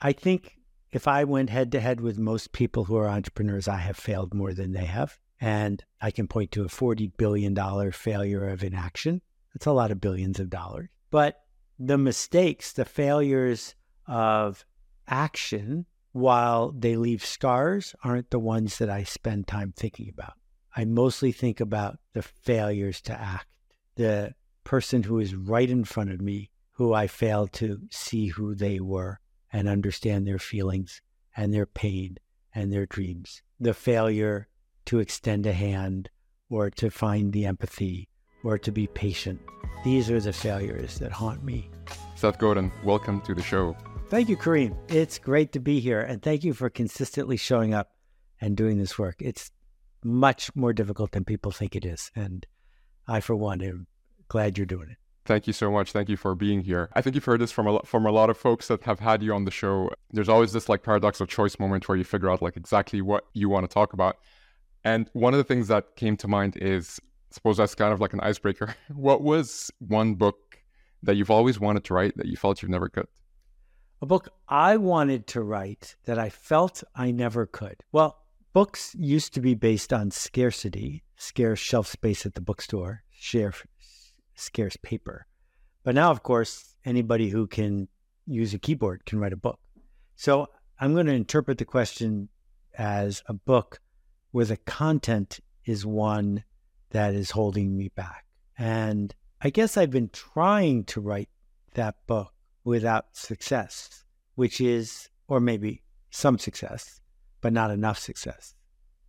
I think if I went head to head with most people who are entrepreneurs, I have failed more than they have. And I can point to a $40 billion failure of inaction. That's a lot of billions of dollars. But the mistakes, the failures of action, while they leave scars, aren't the ones that I spend time thinking about. I mostly think about the failures to act, the person who is right in front of me who I failed to see who they were and understand their feelings and their pain and their dreams. The failure to extend a hand or to find the empathy or to be patient. These are the failures that haunt me. Seth Godin, welcome to the show. Thank you, Kareem. It's great to be here. And thank you for consistently showing up and doing this work. It's much more difficult than people think it is. And I, for one, am glad you're doing it. Thank you so much. Thank you for being here. I think you've heard this from a lot, from a lot of folks that have had you on the show. There's always this like paradox of choice moment where you figure out like exactly what you want to talk about. And one of the things that came to mind is, I suppose that's kind of like an icebreaker. what was one book that you've always wanted to write that you felt you never could? A book I wanted to write that I felt I never could. Well, books used to be based on scarcity, scarce shelf space at the bookstore, share scarce paper. But now, of course, anybody who can use a keyboard can write a book. So I'm going to interpret the question as a book where the content is one that is holding me back. And I guess I've been trying to write that book without success, which is, or maybe some success, but not enough success.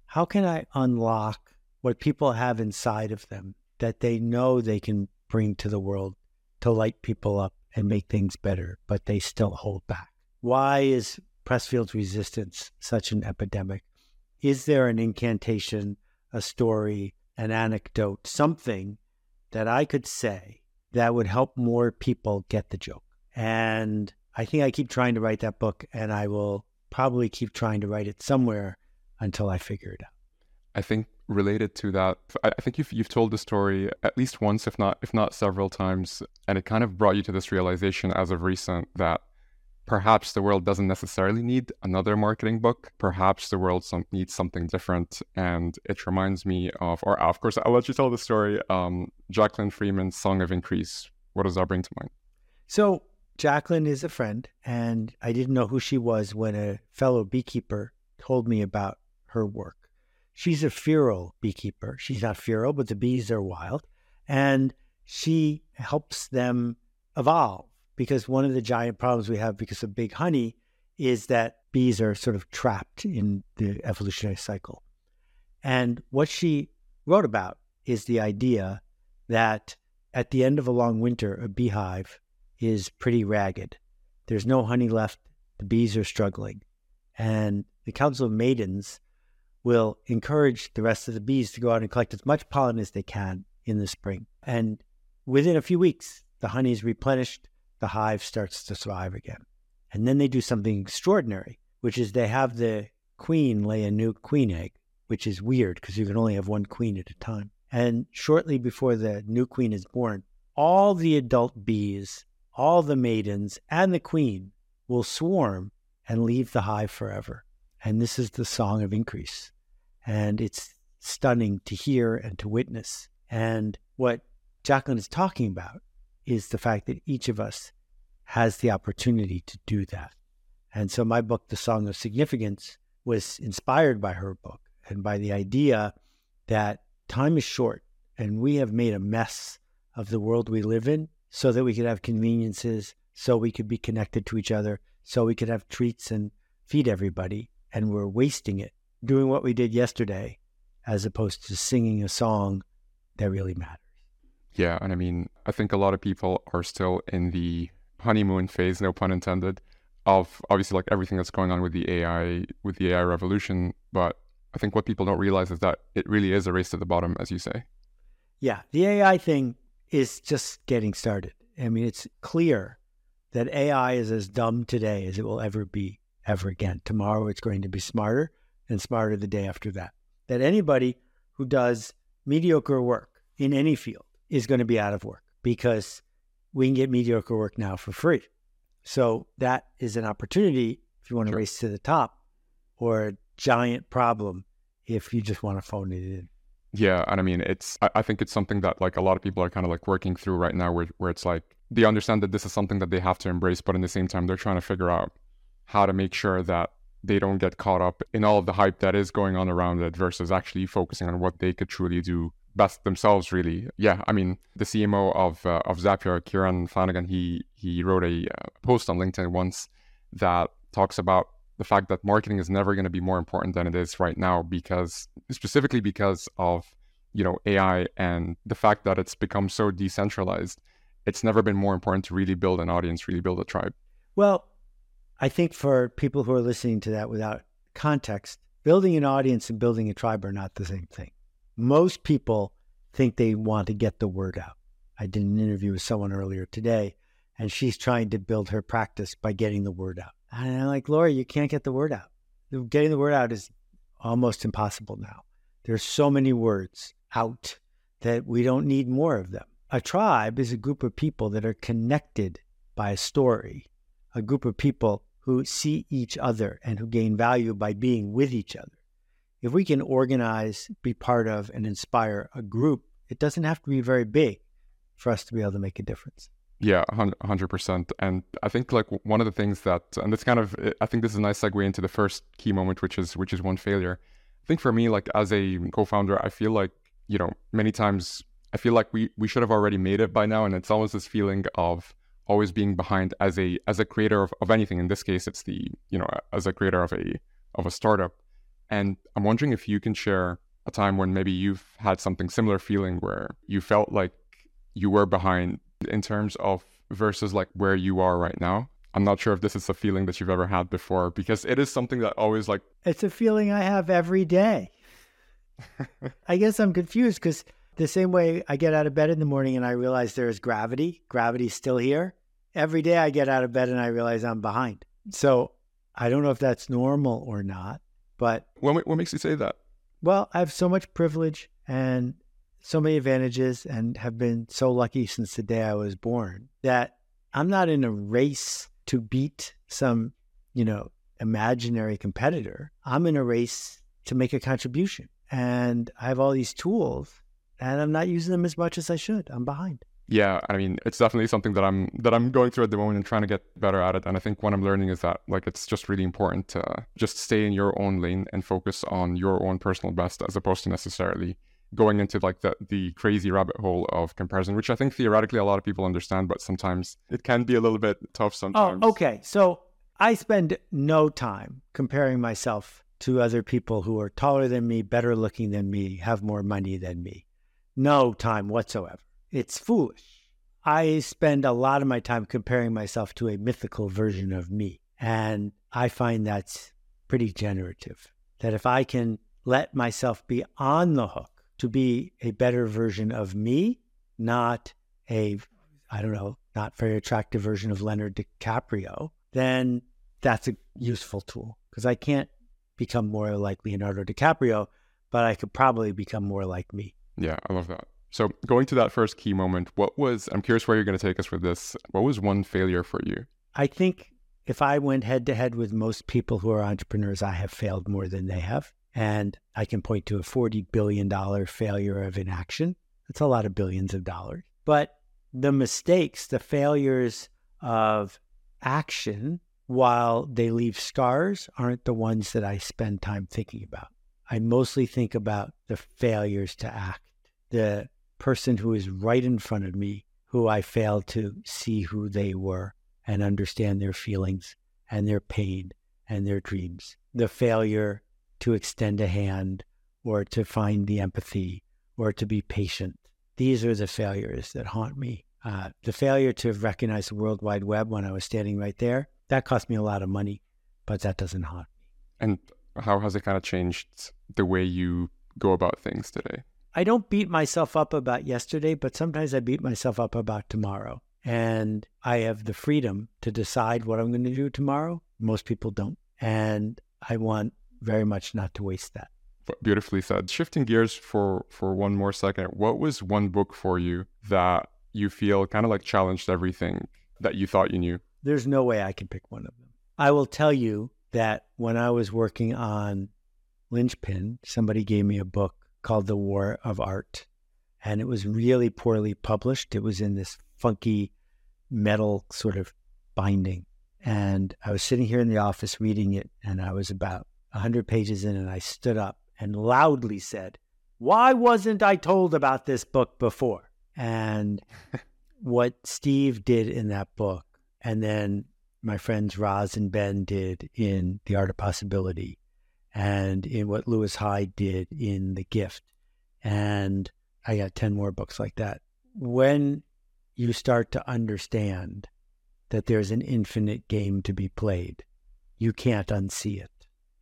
How can I unlock what people have inside of them that they know they can bring to the world to light people up and make things better, but they still hold back? Why is Pressfield's resistance such an epidemic? Is there an incantation, a story, an anecdote, something that I could say that would help more people get the joke? And I think I keep trying to write that book, and I will probably keep trying to write it somewhere until I figure it out. I think related to that, I think you've you've told the story at least once, if not if not several times, and it kind of brought you to this realization as of recent that perhaps the world doesn't necessarily need another marketing book. Perhaps the world some, needs something different, and it reminds me of, or of course, I'll let you tell the story. Um, Jacqueline Freeman's "Song of Increase." What does that bring to mind? So Jacqueline is a friend, and I didn't know who she was when a fellow beekeeper told me about her work. She's a feral beekeeper. She's not feral, but the bees are wild. And she helps them evolve because one of the giant problems we have because of big honey is that bees are sort of trapped in the evolutionary cycle. And what she wrote about is the idea that at the end of a long winter, a beehive is pretty ragged. There's no honey left. The bees are struggling. And the Council of Maidens will encourage the rest of the bees to go out and collect as much pollen as they can in the spring. And within a few weeks, the honey is replenished, the hive starts to thrive again. And then they do something extraordinary, which is they have the queen lay a new queen egg, which is weird because you can only have one queen at a time. And shortly before the new queen is born, all the adult bees, all the maidens, and the queen will swarm and leave the hive forever. And this is the song of increase. And it's stunning to hear and to witness. And what Jacqueline is talking about is the fact that each of us has the opportunity to do that. And so my book, The Song of Significance, was inspired by her book and by the idea that time is short and we have made a mess of the world we live in so that we could have conveniences, so we could be connected to each other, so we could have treats and feed everybody. And we're wasting it doing what we did yesterday as opposed to singing a song that really matters. Yeah. And I mean, I think a lot of people are still in the honeymoon phase, no pun intended, of obviously like everything that's going on with the AI, with the AI revolution. But I think what people don't realize is that it really is a race to the bottom, as you say. Yeah. The AI thing is just getting started. I mean, it's clear that AI is as dumb today as it will ever be ever again. Tomorrow it's going to be smarter and smarter the day after that. That anybody who does mediocre work in any field is going to be out of work because we can get mediocre work now for free. So that is an opportunity if you want to Sure. race to the top, or a giant problem if you just want to phone it in. Yeah, and I mean, it's I, I think it's something that like a lot of people are kind of like working through right now, where where it's like they understand that this is something that they have to embrace, but in the same time, they're trying to figure out how to make sure that they don't get caught up in all of the hype that is going on around it versus actually focusing on what they could truly do best themselves. Really, yeah. I mean, the CMO of uh, of Zapier, Kieran Flanagan, he he wrote a uh, post on LinkedIn once that talks about the fact that marketing is never going to be more important than it is right now because specifically because of you know AI and the fact that it's become so decentralized it's never been more important to really build an audience really build a tribe Well, I think for people who are listening to that without context, building an audience and building a tribe are not the same thing. Most people think they want to get the word out. I did an interview with someone earlier today, and she's trying to build her practice by getting the word out. And I'm like, Laura, you can't get the word out. Getting the word out is almost impossible now. There's so many words out that we don't need more of them. A tribe is a group of people that are connected by a story, a group of people who see each other and who gain value by being with each other. If we can organize, be part of, and inspire a group, it doesn't have to be very big for us to be able to make a difference. yeah 100% and i think like one of the things that and it's kind of eh, i think this is a nice segue into the first key moment which is which is one failure i think for me like as a co-founder i feel like you know many times i feel like we we should have already made it by now and it's almost this feeling of always being behind as a as a creator of, of anything. In this case it's the you know as a creator of a of a startup. And i'm wondering if you can share a time when maybe you've had something similar feeling where you felt like you were behind in terms of versus like where you are right now. I'm not sure if this is a feeling that you've ever had before because it is something that always like It's a feeling I have every day. I guess I'm confused because the same way I get out of bed in the morning and I realize there is gravity, gravity's still here. Every day I get out of bed and I realize I'm behind. So I don't know if that's normal or not, but what, what makes you say that well, I have so much privilege and so many advantages and have been so lucky since the day I was born that I'm not in a race to beat some, you know, imaginary competitor. I'm in a race to make a contribution. And I have all these tools and I'm not using them as much as I should. I'm behind. yeah i mean it's definitely something that i'm that i'm going through at the moment and trying to get better at it and i think what i'm learning is that like it's just really important to just stay in your own lane and focus on your own personal best as opposed to necessarily going into like the the crazy rabbit hole of comparison which i think theoretically a lot of people understand but sometimes it can be a little bit tough oh, sometimes Oh, okay. So I spend no time comparing myself to other people who are taller than me, better looking than me, have more money than me. No time whatsoever. It's foolish. I spend a lot of my time comparing myself to a mythical version of me. And I find that's pretty generative. That if I can let myself be on the hook to be a better version of me, not a, I don't know, not very attractive version of Leonard DiCaprio, then that's a useful tool because I can't become more like Leonardo DiCaprio, but I could probably become more like me. Yeah, I love that. So going to that first key moment, what was I'm curious where you're going to take us with this. What was one failure for you? I think if I went head to head with most people who are entrepreneurs, I have failed more than they have. And I can point to a $40 billion failure of inaction. That's a lot of billions of dollars. But the mistakes, the failures of action, while they leave scars, aren't the ones that I spend time thinking about. I mostly think about the failures to act, the person who is right in front of me, who I failed to see who they were and understand their feelings and their pain and their dreams. The failure to extend a hand or to find the empathy or to be patient. These are the failures that haunt me. Uh, the failure to recognize the World Wide Web when I was standing right there, that cost me a lot of money, but that doesn't haunt me. And how has it kind of changed the way you go about things today? I don't beat myself up about yesterday, but sometimes I beat myself up about tomorrow. And I have the freedom to decide what I'm going to do tomorrow. Most people don't. And I want very much not to waste that. Beautifully said. Shifting gears for for one more second, what was one book for you that you feel kind of like challenged everything that you thought you knew? There's no way I can pick one of them. I will tell you that when I was working on Linchpin, somebody gave me a book called The War of Art, and it was really poorly published. It was in this funky metal sort of binding. And I was sitting here in the office reading it, and I was about 100 pages in, and I stood up and loudly said, Why wasn't I told about this book before? And what Steve did in that book, and then my friends Roz and Ben did in The Art of Possibility, and in what Lewis Hyde did in The Gift. And I got 10 more books like that. When you start to understand that there's an infinite game to be played, you can't unsee it.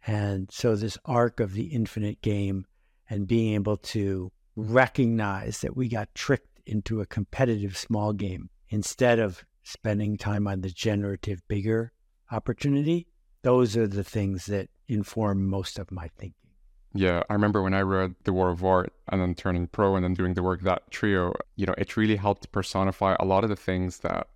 And so, this arc of the infinite game and being able to recognize that we got tricked into a competitive small game instead of spending time on the generative bigger opportunity, those are the things that inform most of my thinking. Yeah, I remember when I read The War of Art and then turning pro and then doing the work that trio, you know, it really helped personify a lot of the things that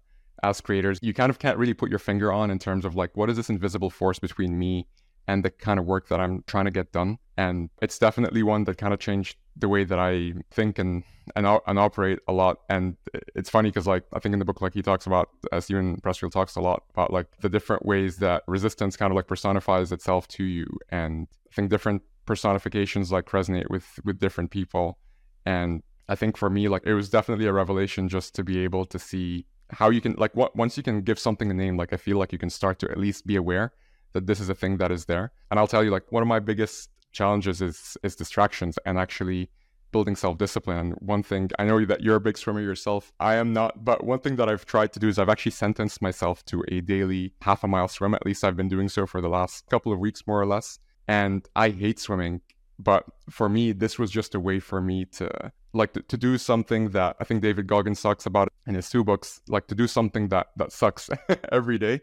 as creators you kind of can't really put your finger on in terms of like what is this invisible force between me and the kind of work that I'm trying to get done. And it's definitely one that kind of changed the way that I think and and, and operate a lot. And it's funny because like I think in the book like he talks about uh, as Steven Pressfield talks a lot about like the different ways that resistance kind of like personifies itself to you. And I think different personifications like resonate with with different people. And I think for me like it was definitely a revelation just to be able to see how you can like what once you can give something a name like I feel like you can start to at least be aware that this is a thing that is there. And I'll tell you, like one of my biggest challenges is is distractions and actually building self-discipline. and One thing I know that you're a big swimmer yourself. I am not, but one thing that I've tried to do is I've actually sentenced myself to a daily half a mile swim. At least I've been doing so for the last couple of weeks, more or less. And I hate swimming, but for me, this was just a way for me to like to, to do something that I think David Goggins talks about in his two books, like to do something that that sucks every day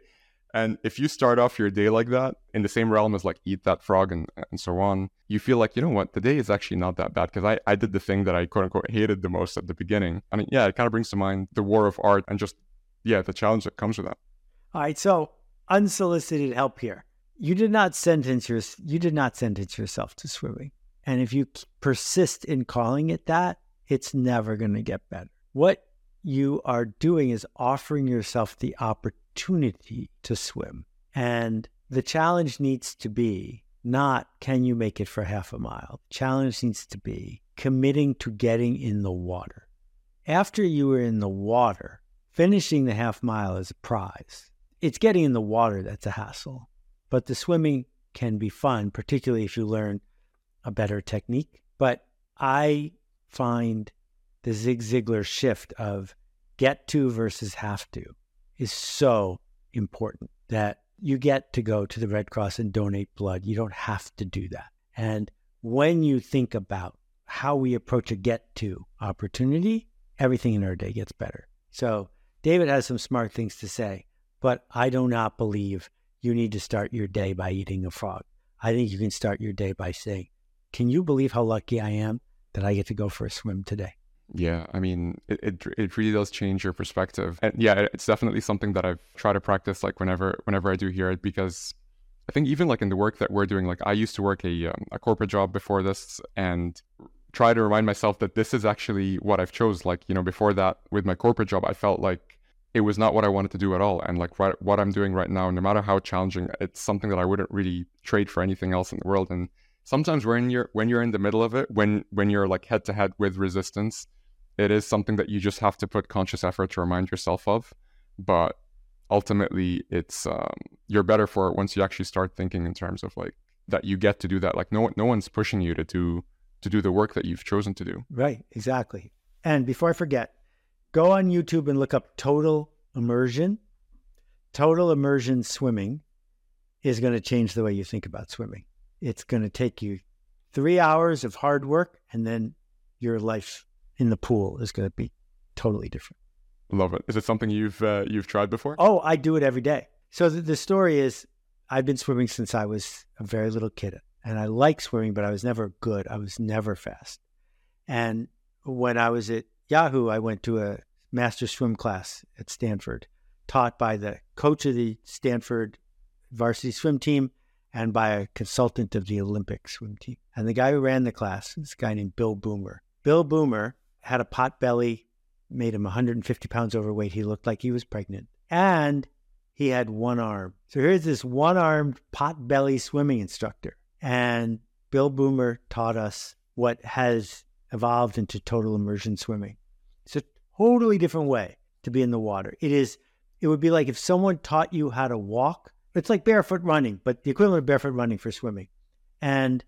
and if you start off your day like that, in the same realm as like eat that frog and, and so on, you feel like, you know what, the day is actually not that bad because I, I did the thing that I quote unquote hated the most at the beginning. I mean, yeah, it kind of brings to mind the war of art and just, yeah, the challenge that comes with that. All right. So unsolicited help here. You did not sentence your, you did not sentence yourself to swimming. And if you persist in calling it that, it's never going to get better. What you are doing is offering yourself the opportunity opportunity to swim. And the challenge needs to be not can you make it for half a mile? Challenge needs to be committing to getting in the water. After you are in the water, finishing the half mile is a prize. It's getting in the water that's a hassle. But the swimming can be fun, particularly if you learn a better technique. But I find the Zig Ziglar shift of get to versus have to is so important that you get to go to the Red Cross and donate blood. You don't have to do that. And when you think about how we approach a get to opportunity, everything in our day gets better. So, David has some smart things to say, but I do not believe you need to start your day by eating a frog. I think you can start your day by saying, Can you believe how lucky I am that I get to go for a swim today? Yeah, I mean, it, it, it really does change your perspective, and yeah, it's definitely something that I've tried to practice like whenever whenever I do hear it because I think even like in the work that we're doing, like I used to work a um, a corporate job before this, and try to remind myself that this is actually what I've chose. Like you know, before that with my corporate job, I felt like it was not what I wanted to do at all, and like what what I'm doing right now, no matter how challenging, it's something that I wouldn't really trade for anything else in the world. And sometimes when you're when you're in the middle of it, when when you're like head to head with resistance it is something that you just have to put conscious effort to remind yourself of. But ultimately, it's um, you're better for it once you actually start thinking in terms of like that you get to do that. Like no no one's pushing you to do to do the work that you've chosen to do. Right, exactly. And before I forget, go on YouTube and look up total immersion. Total immersion swimming is going to change the way you think about swimming. It's going to take you three hours of hard work and then your life in the pool is going to be totally different. Love it. Is it something you've uh, you've tried before? Oh, I do it every day. So the, the story is, I've been swimming since I was a very little kid, and I like swimming, but I was never good. I was never fast. And when I was at Yahoo, I went to a master swim class at Stanford taught by the coach of the Stanford varsity swim team and by a consultant of the Olympic swim team. And the guy who ran the class, this guy named Bill Boomer. Bill Boomer had a pot belly, made him 150 pounds overweight. He looked like he was pregnant. And he had one arm. So here's this one armed pot belly swimming instructor. And Bill Boomer taught us what has evolved into total immersion swimming. It's a totally different way to be in the water. It is, it would be like if someone taught you how to walk. It's like barefoot running, but the equivalent of barefoot running for swimming. And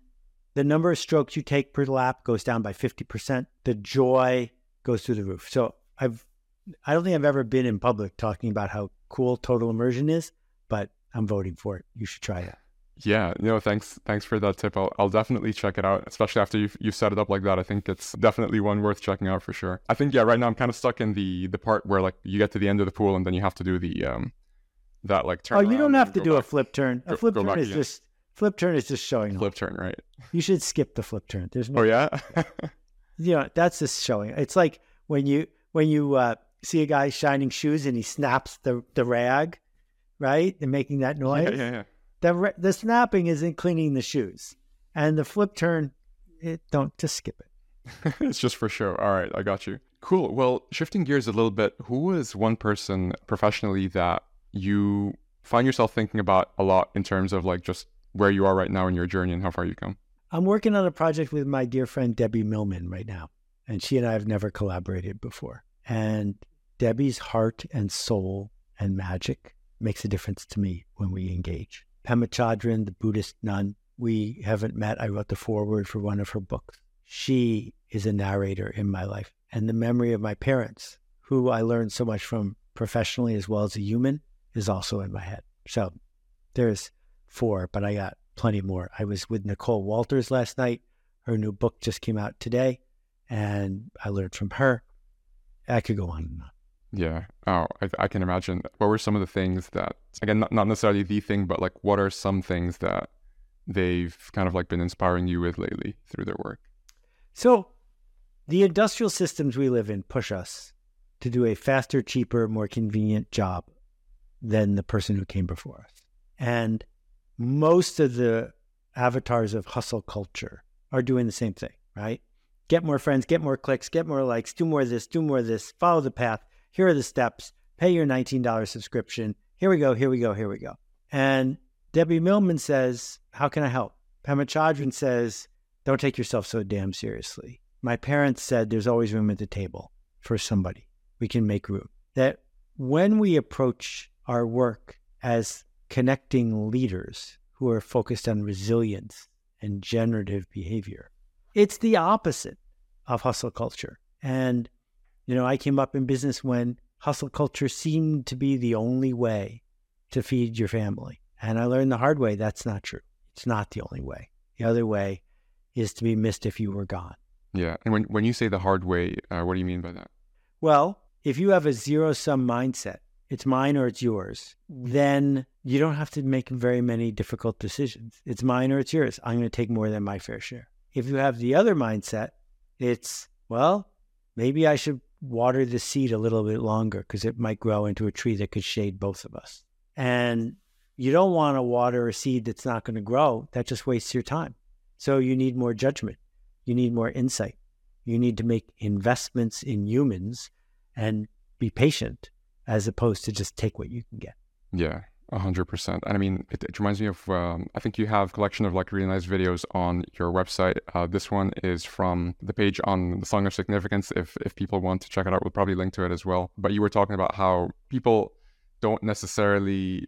the number of strokes you take per lap goes down by 50%. The joy goes through the roof. So I've, I don't think I've ever been in public talking about how cool total immersion is, but I'm voting for it. You should try it. Yeah, no, thanks, thanks for that tip. I'll, I'll definitely check it out, especially after you've, you've set it up like that. I think it's definitely one worth checking out for sure. I think yeah, right now I'm kind of stuck in the the part where like you get to the end of the pool and then you have to do the um that like turn. Oh, you don't have to do a flip turn. A Go- flip go turn is again. just flip turn is just showing off. flip turn, right? You should skip the flip turn. There's no Oh yeah, you know that's just showing it's like when you when you uh, see a guy shining shoes and he snaps the the rag right and making that noise yeah, yeah, yeah. the the snapping isn't cleaning the shoes and the flip turn it don't just skip it it's just for show. All right, I got you. Cool. Well, shifting gears a little bit, who is one person professionally that you find yourself thinking about a lot in terms of like just where you are right now in your journey and how far you've come? i'm working on a project with my dear friend debbie millman right now and she and i have never collaborated before. And debbie's heart and soul and magic makes a difference to me when we engage. Pema chodron the buddhist nun we haven't met. I wrote the foreword for one of her books. She is a narrator in my life. And the memory of my parents who i learned so much from professionally as well as a human is also in my head. So there's four but i got plenty more i was with nicole walters last night her new book just came out today and i learned from her i could go on and on Yeah. Oh, I, I can imagine. What were some of the things that, again, not, not necessarily the thing, but like what are some things that they've kind of like been inspiring you with lately through their work? So, the industrial systems we live in push us to do a faster, cheaper, more convenient job than the person who came before us. And most of the avatars of hustle culture are doing the same thing, right? Get more friends, get more clicks, get more likes, do more of this, do more of this, follow the path. Here are the steps. Pay your $19 subscription. Here we go, here we go, here we go. And Debbie Millman says, How can I help? Pema Chodron says, Don't take yourself so damn seriously. My parents said there's always room at the table for somebody. We can make room. That when we approach our work as connecting leaders who are focused on resilience and generative behavior, it's the opposite of hustle culture. And, you know, I came up in business when hustle culture seemed to be the only way to feed your family. And I learned the hard way that's not true. It's not the only way. The other way is to be missed if you were gone. Yeah. And when, when you say the hard way, uh, what do you mean by that? Well, if you have a zero sum mindset, it's mine or it's yours, then you don't have to make very many difficult decisions. It's mine or it's yours. I'm going to take more than my fair share. If you have the other mindset, it's, well, maybe I should water the seed a little bit longer because it might grow into a tree that could shade both of us. And you don't want to water a seed that's not going to grow. That just wastes your time. So you need more judgment. You need more insight. You need to make investments in humans and be patient as opposed to just take what you can get. Yeah, a hundred percent. And I mean, it, it reminds me of. Um, I think you have a collection of like really nice videos on your website. Uh, this one is from the page on the Song of Significance. If if people want to check it out, we'll probably link to it as well. But you were talking about how people don't necessarily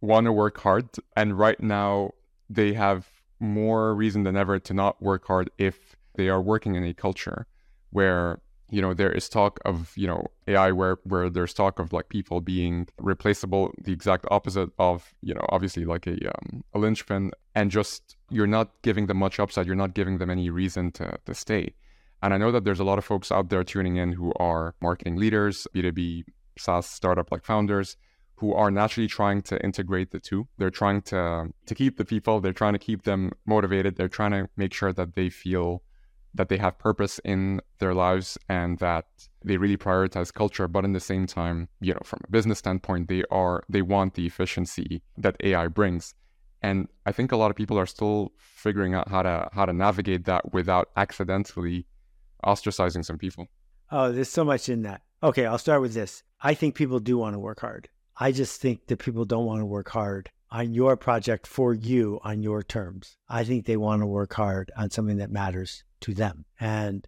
want to work hard, and right now they have more reason than ever to not work hard if they are working in a culture where you know there is talk of you know AI where where there's talk of like people being replaceable, the exact opposite of you know obviously like a um, a linchpin, and just you're not giving them much upside, you're not giving them any reason to to stay. And I know that there's a lot of folks out there tuning in who are marketing leaders, B2B SaaS startup like founders, who are naturally trying to integrate the two. They're trying to to keep the people, they're trying to keep them motivated, they're trying to make sure that they feel that they have purpose in their lives and that they really prioritize culture but in the same time you know from a business standpoint they are they want the efficiency that ai brings. And i think a lot of people are still figuring out how to how to navigate that without accidentally ostracizing some people. Oh there's so much in that. Okay i'll start with this. I think people do want to work hard. I just think that people don't want to work hard on your project for you on your terms. I think they want to work hard on something that matters to them. And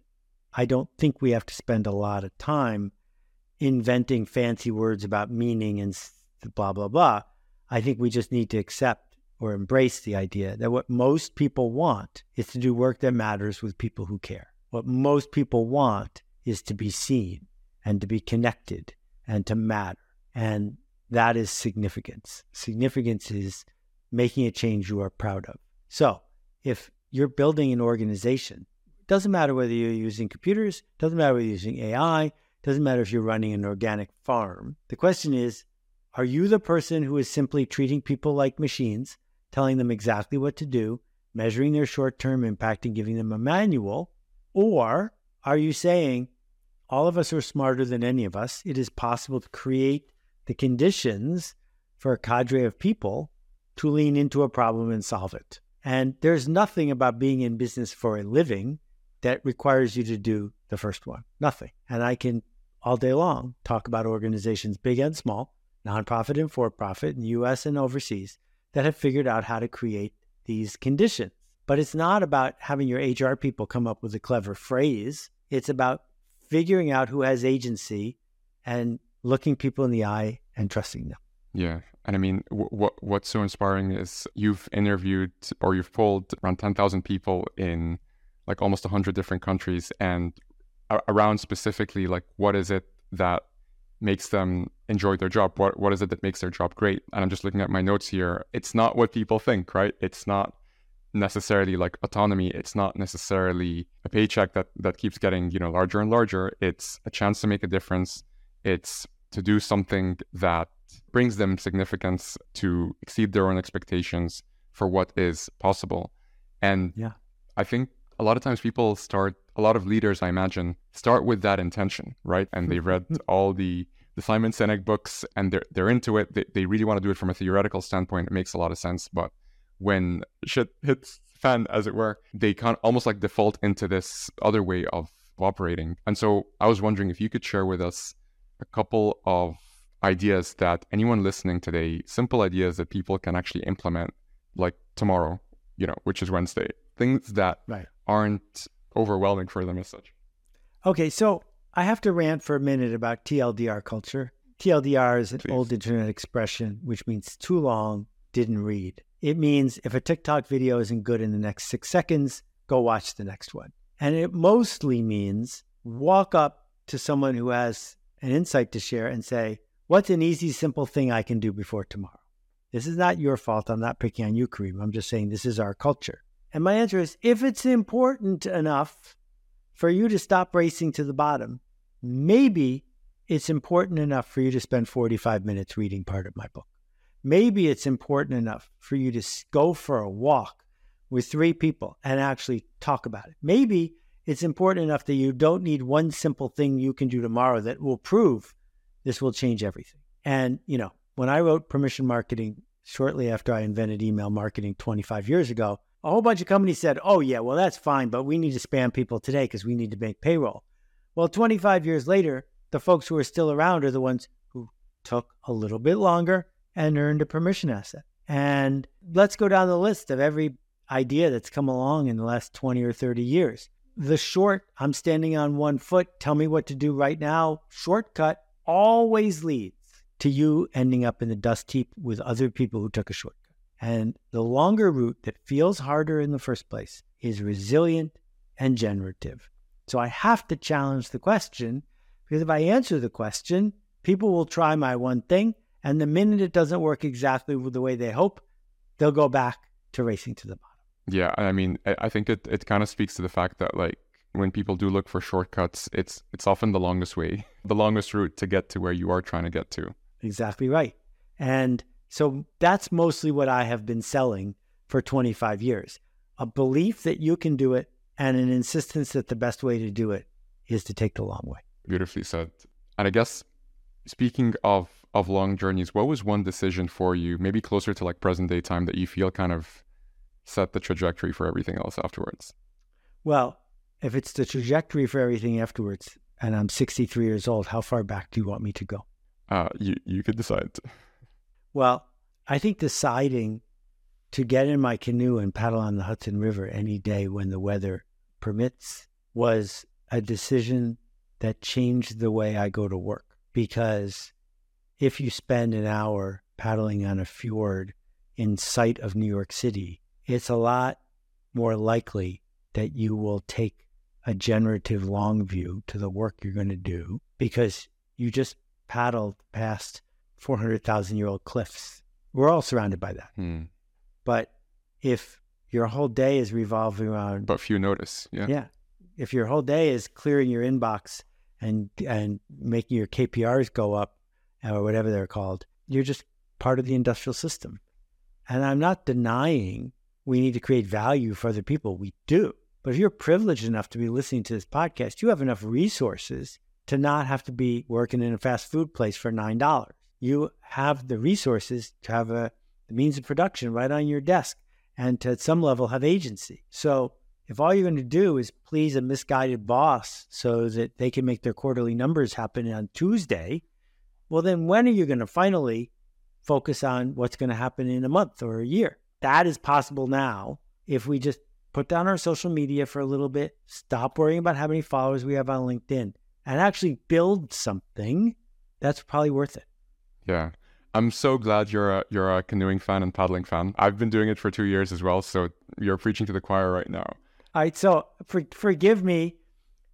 I don't think we have to spend a lot of time inventing fancy words about meaning and blah, blah, blah. I think we just need to accept or embrace the idea that what most people want is to do work that matters with people who care. What most people want is to be seen and to be connected and to matter. And that is significance. Significance is making a change you are proud of. So if you're building an organization, doesn't matter whether you're using computers, doesn't matter whether you're using AI, doesn't matter if you're running an organic farm. The question is, are you the person who is simply treating people like machines, telling them exactly what to do, measuring their short term impact and giving them a manual? Or are you saying, all of us are smarter than any of us? It is possible to create the conditions for a cadre of people to lean into a problem and solve it. And there's nothing about being in business for a living that requires you to do the first one. Nothing. And I can all day long talk about organizations, big and small, nonprofit and for profit, in the US and overseas, that have figured out how to create these conditions. But it's not about having your HR people come up with a clever phrase. It's about figuring out who has agency and looking people in the eye and trusting them. Yeah. And I mean, what what's so inspiring is you've interviewed or you've polled around 10,000 people in like almost 100 different countries and around specifically like what is it that makes them enjoy their job? What what is it that makes their job great? And i'm just looking at my notes here. It's not what people think right? It's not necessarily like autonomy. It's not necessarily a paycheck that that keeps getting you know larger and larger. It's a chance to make a difference. It's to do something that brings them significance to exceed their own expectations for what is possible. And yeah. I think a lot of times people start, a lot of leaders, I imagine, start with that intention, right? And they've read mm-hmm. all the, the Simon Sinek books and they're, they're into it. They, they really want to do it from a theoretical standpoint. It makes a lot of sense. But when shit hits fan, as it were, they kind of almost like default into this other way of operating. And so I was wondering if you could share with us a couple of ideas that anyone listening today, simple ideas that people can actually implement, like tomorrow, you know, which is Wednesday, things that right. Aren't overwhelming for them as such. Okay, so I have to rant for a minute about TLDR culture. TLDR is an Please. old internet expression which means too long, didn't read. It means if a TikTok video isn't good in the next six seconds, go watch the next one. And it mostly means walk up to someone who has an insight to share and say, What's an easy, simple thing I can do before tomorrow? This is not your fault. I'm not picking on you, Kareem. I'm just saying this is our culture. And my answer is if it's important enough for you to stop racing to the bottom, maybe it's important enough for you to spend 45 minutes reading part of my book. Maybe it's important enough for you to go for a walk with three people and actually talk about it. Maybe it's important enough that you don't need one simple thing you can do tomorrow that will prove this will change everything. And, you know, when I wrote permission marketing shortly after I invented email marketing 25 years ago, a whole bunch of companies said, oh, yeah, well, that's fine, but we need to spam people today because we need to make payroll. Well, 25 years later, the folks who are still around are the ones who took a little bit longer and earned a permission asset. And let's go down the list of every idea that's come along in the last 20 or 30 years the short, I'm standing on one foot, tell me what to do right now, shortcut always leads to you ending up in the dust heap with other people who took a shortcut. And the longer route that feels harder in the first place is resilient and generative. So I have to challenge the question because if I answer the question, people will try my one thing. And the minute it doesn't work exactly the way they hope, they'll go back to racing to the bottom. Yeah, I mean, I think it, it kind of speaks to the fact that like when people do look for shortcuts, it's it's often the longest way, the longest route to get to where you are trying to get to. Exactly right. And so that's mostly what I have been selling for 25 years. A belief that you can do it and an insistence that the best way to do it is to take the long way. Beautifully said. And I guess speaking of of long journeys, what was one decision for you, maybe closer to like present day time, that you feel kind of set the trajectory for everything else afterwards? Well, if it's the trajectory for everything afterwards, and I'm 63 years old, how far back do you want me to go? Uh, you you could decide. Well, I think deciding to get in my canoe and paddle on the Hudson River any day when the weather permits was a decision that changed the way I go to work. Because if you spend an hour paddling on a fjord in sight of New York City, it's a lot more likely that you will take a generative long view to the work you're going to do because you just paddled past 400,000 year old cliffs. We're all surrounded by that. Hmm. But if your whole day is revolving around, But few notice. Yeah. yeah, if your whole day is clearing your inbox and and making your KPRs go up or whatever they're called, you're just part of the industrial system. And I'm not denying we need to create value for other people. We do. But if you're privileged enough to be listening to this podcast, you have enough resources to not have to be working in a fast food place for $9. You have the resources to have a the means of production right on your desk and to at some level have agency. So if all you're going to do is please a misguided boss so that they can make their quarterly numbers happen on Tuesday, well, then when are you going to finally focus on what's going to happen in a month or a year? That is possible now if we just put down our social media for a little bit, stop worrying about how many followers we have on LinkedIn, and actually build something that's probably worth it. Yeah. I'm so glad you're a you're a canoeing fan and paddling fan. I've been doing it for two years as well, so you're preaching to the choir right now. All right, so for, forgive me,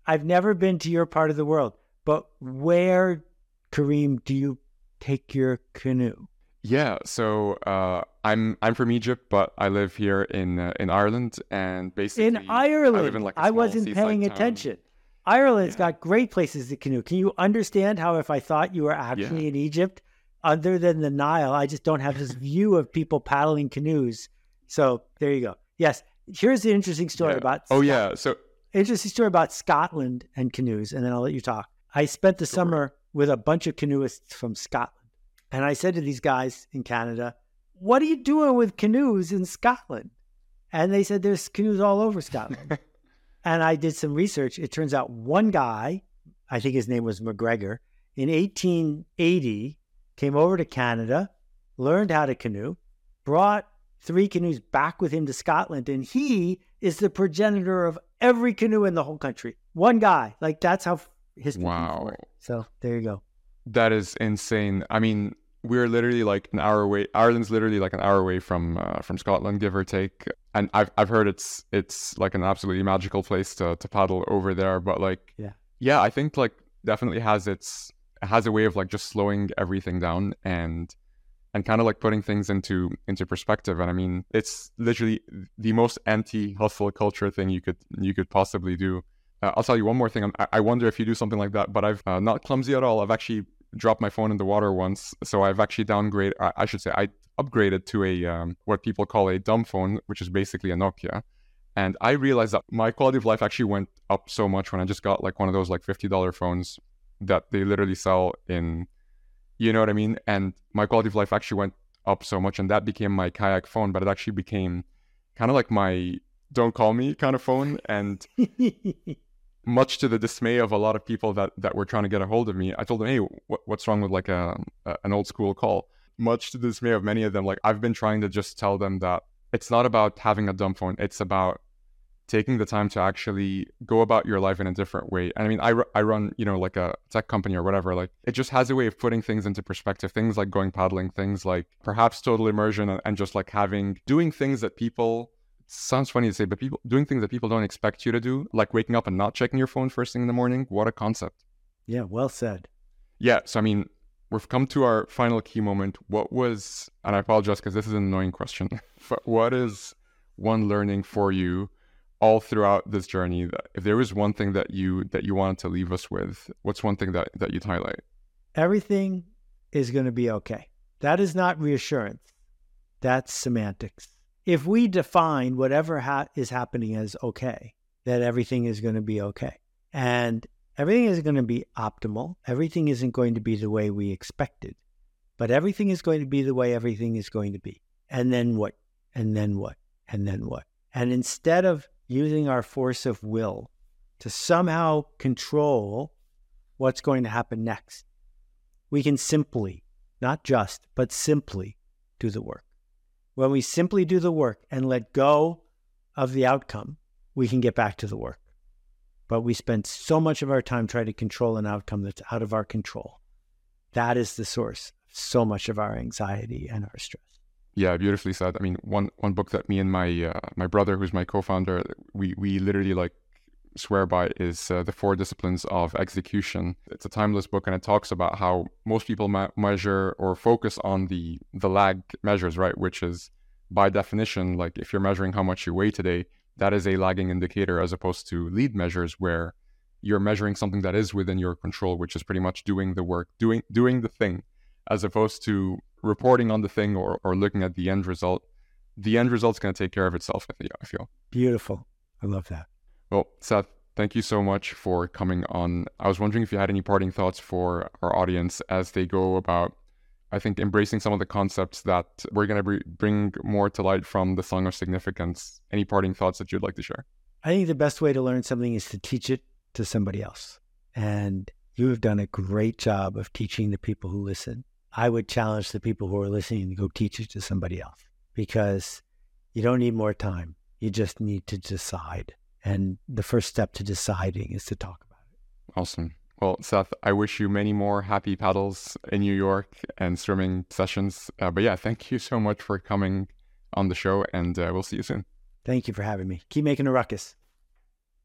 I've never been to your part of the world, but where, Kareem, do you take your canoe? Yeah, so uh, I'm I'm from Egypt, but I live here in uh, in Ireland, and basically In Ireland, I, live in like I wasn't paying town. attention. Ireland's Yeah. got great places to canoe. Can you understand how if I thought you were actually in Egypt, other than the Nile, I just don't have this view of people paddling canoes. So there you go. Yes, here's the interesting story Yeah. about. Oh yeah, so interesting story about Scotland and canoes, and then I'll let you talk. I spent the Sure. summer with a bunch of canoeists from Scotland, and I said to these guys in Canada, "What are you doing with canoes in Scotland?" And they said, "There's canoes all over Scotland." and I did some research. It turns out one guy, I think his name was McGregor, in 1880 came over to Canada, learned how to canoe, brought three canoes back with him to Scotland, and he is the progenitor of every canoe in the whole country. One guy, like that's how history. keeps Wow. So there you go. that is insane. I mean, we're literally like an hour away. Ireland's literally like an hour away from uh, from Scotland, give or take. And I've I've heard it's it's like an absolutely magical place to to paddle over there. But like, Yeah. yeah, I think like definitely has its it has a way of like just slowing everything down and and kind of like putting things into into perspective. And I mean, it's literally the most anti-hustle culture thing you could you could possibly do. Uh, I'll tell you one more thing. I'm, I- wonder if you do something like that. But I've uh, not clumsy at all. I've actually dropped my phone in the water once, so I've actually downgraded. I, I should say I upgraded to a um, what people call a dumb phone, which is basically a Nokia. And I realized that my quality of life actually went up so much when I just got like one of those like fifty dollar phones that they literally sell in, you know what I mean? And my quality of life actually went up so much, and that became my kayak phone. But it actually became kind of like my don't call me kind of phone, and much to the dismay of a lot of people that that were trying to get a hold of me, I told them, "Hey, what, what's wrong with like a, a an old school call?" Much to the dismay of many of them, like I've been trying to just tell them that it's not about having a dumb phone; it's about taking the time to actually go about your life in a different way. And I mean, I, I run, you know, like a tech company or whatever. Like it just has a way of putting things into perspective. Things like going paddling, things like perhaps total immersion, and, and just like having doing things that people sounds funny to say, but people doing things that people don't expect you to do, like waking up and not checking your phone first thing in the morning. What a concept. yeah, well said. Yeah. So, I mean, we've come to our final key moment. What was, and I apologize because this is an annoying question, but what is one learning for you all throughout this journey? If there was one thing that you, that you wanted to leave us with, what's one thing that, that you'd highlight? Everything is going to be okay. That is not reassurance. That's semantics. If we define whatever ha- is happening as okay, that everything is going to be okay. And everything is going to be optimal. Everything isn't going to be the way we expected, but everything is going to be the way everything is going to be. And then what? And then what? And then what? And instead of using our force of will to somehow control what's going to happen next, we can simply, not just, but simply do the work. When we simply do the work and let go of the outcome, we can get back to the work. But we spend so much of our time trying to control an outcome that's out of our control. That is the source of so much of our anxiety and our stress. Yeah, beautifully said. I mean, one one book that me and my uh, my brother, who's my co-founder, we we literally like swear by is uh, the Four Disciplines of Execution. It's a timeless book, and it talks about how most people ma- measure or focus on the the lag measures, right? Which is by definition, like if you're measuring how much you weigh today, that is a lagging indicator, as opposed to lead measures where you're measuring something that is within your control, which is pretty much doing the work, doing doing the thing, as opposed to reporting on the thing or, or looking at the end result, the end result's going to take care of itself, I feel. Beautiful. I love that. Well, Seth, thank you so much for coming on. I was wondering if you had any parting thoughts for our audience as they go about, I think, embracing some of the concepts that we're going to bring more to light from the Song of Significance. Any parting thoughts that you'd like to share? I think the best way to learn something is to teach it to somebody else. And you have done a great job of teaching the people who listen. I would challenge the people who are listening to go teach it to somebody else because you don't need more time. You just need to decide. And the first step to deciding is to talk about it. Awesome. Well, Seth, I wish you many more happy paddles in New York and swimming sessions. Uh, but yeah, thank you so much for coming on the show, and uh, we'll see you soon. Thank you for having me. Keep making a ruckus.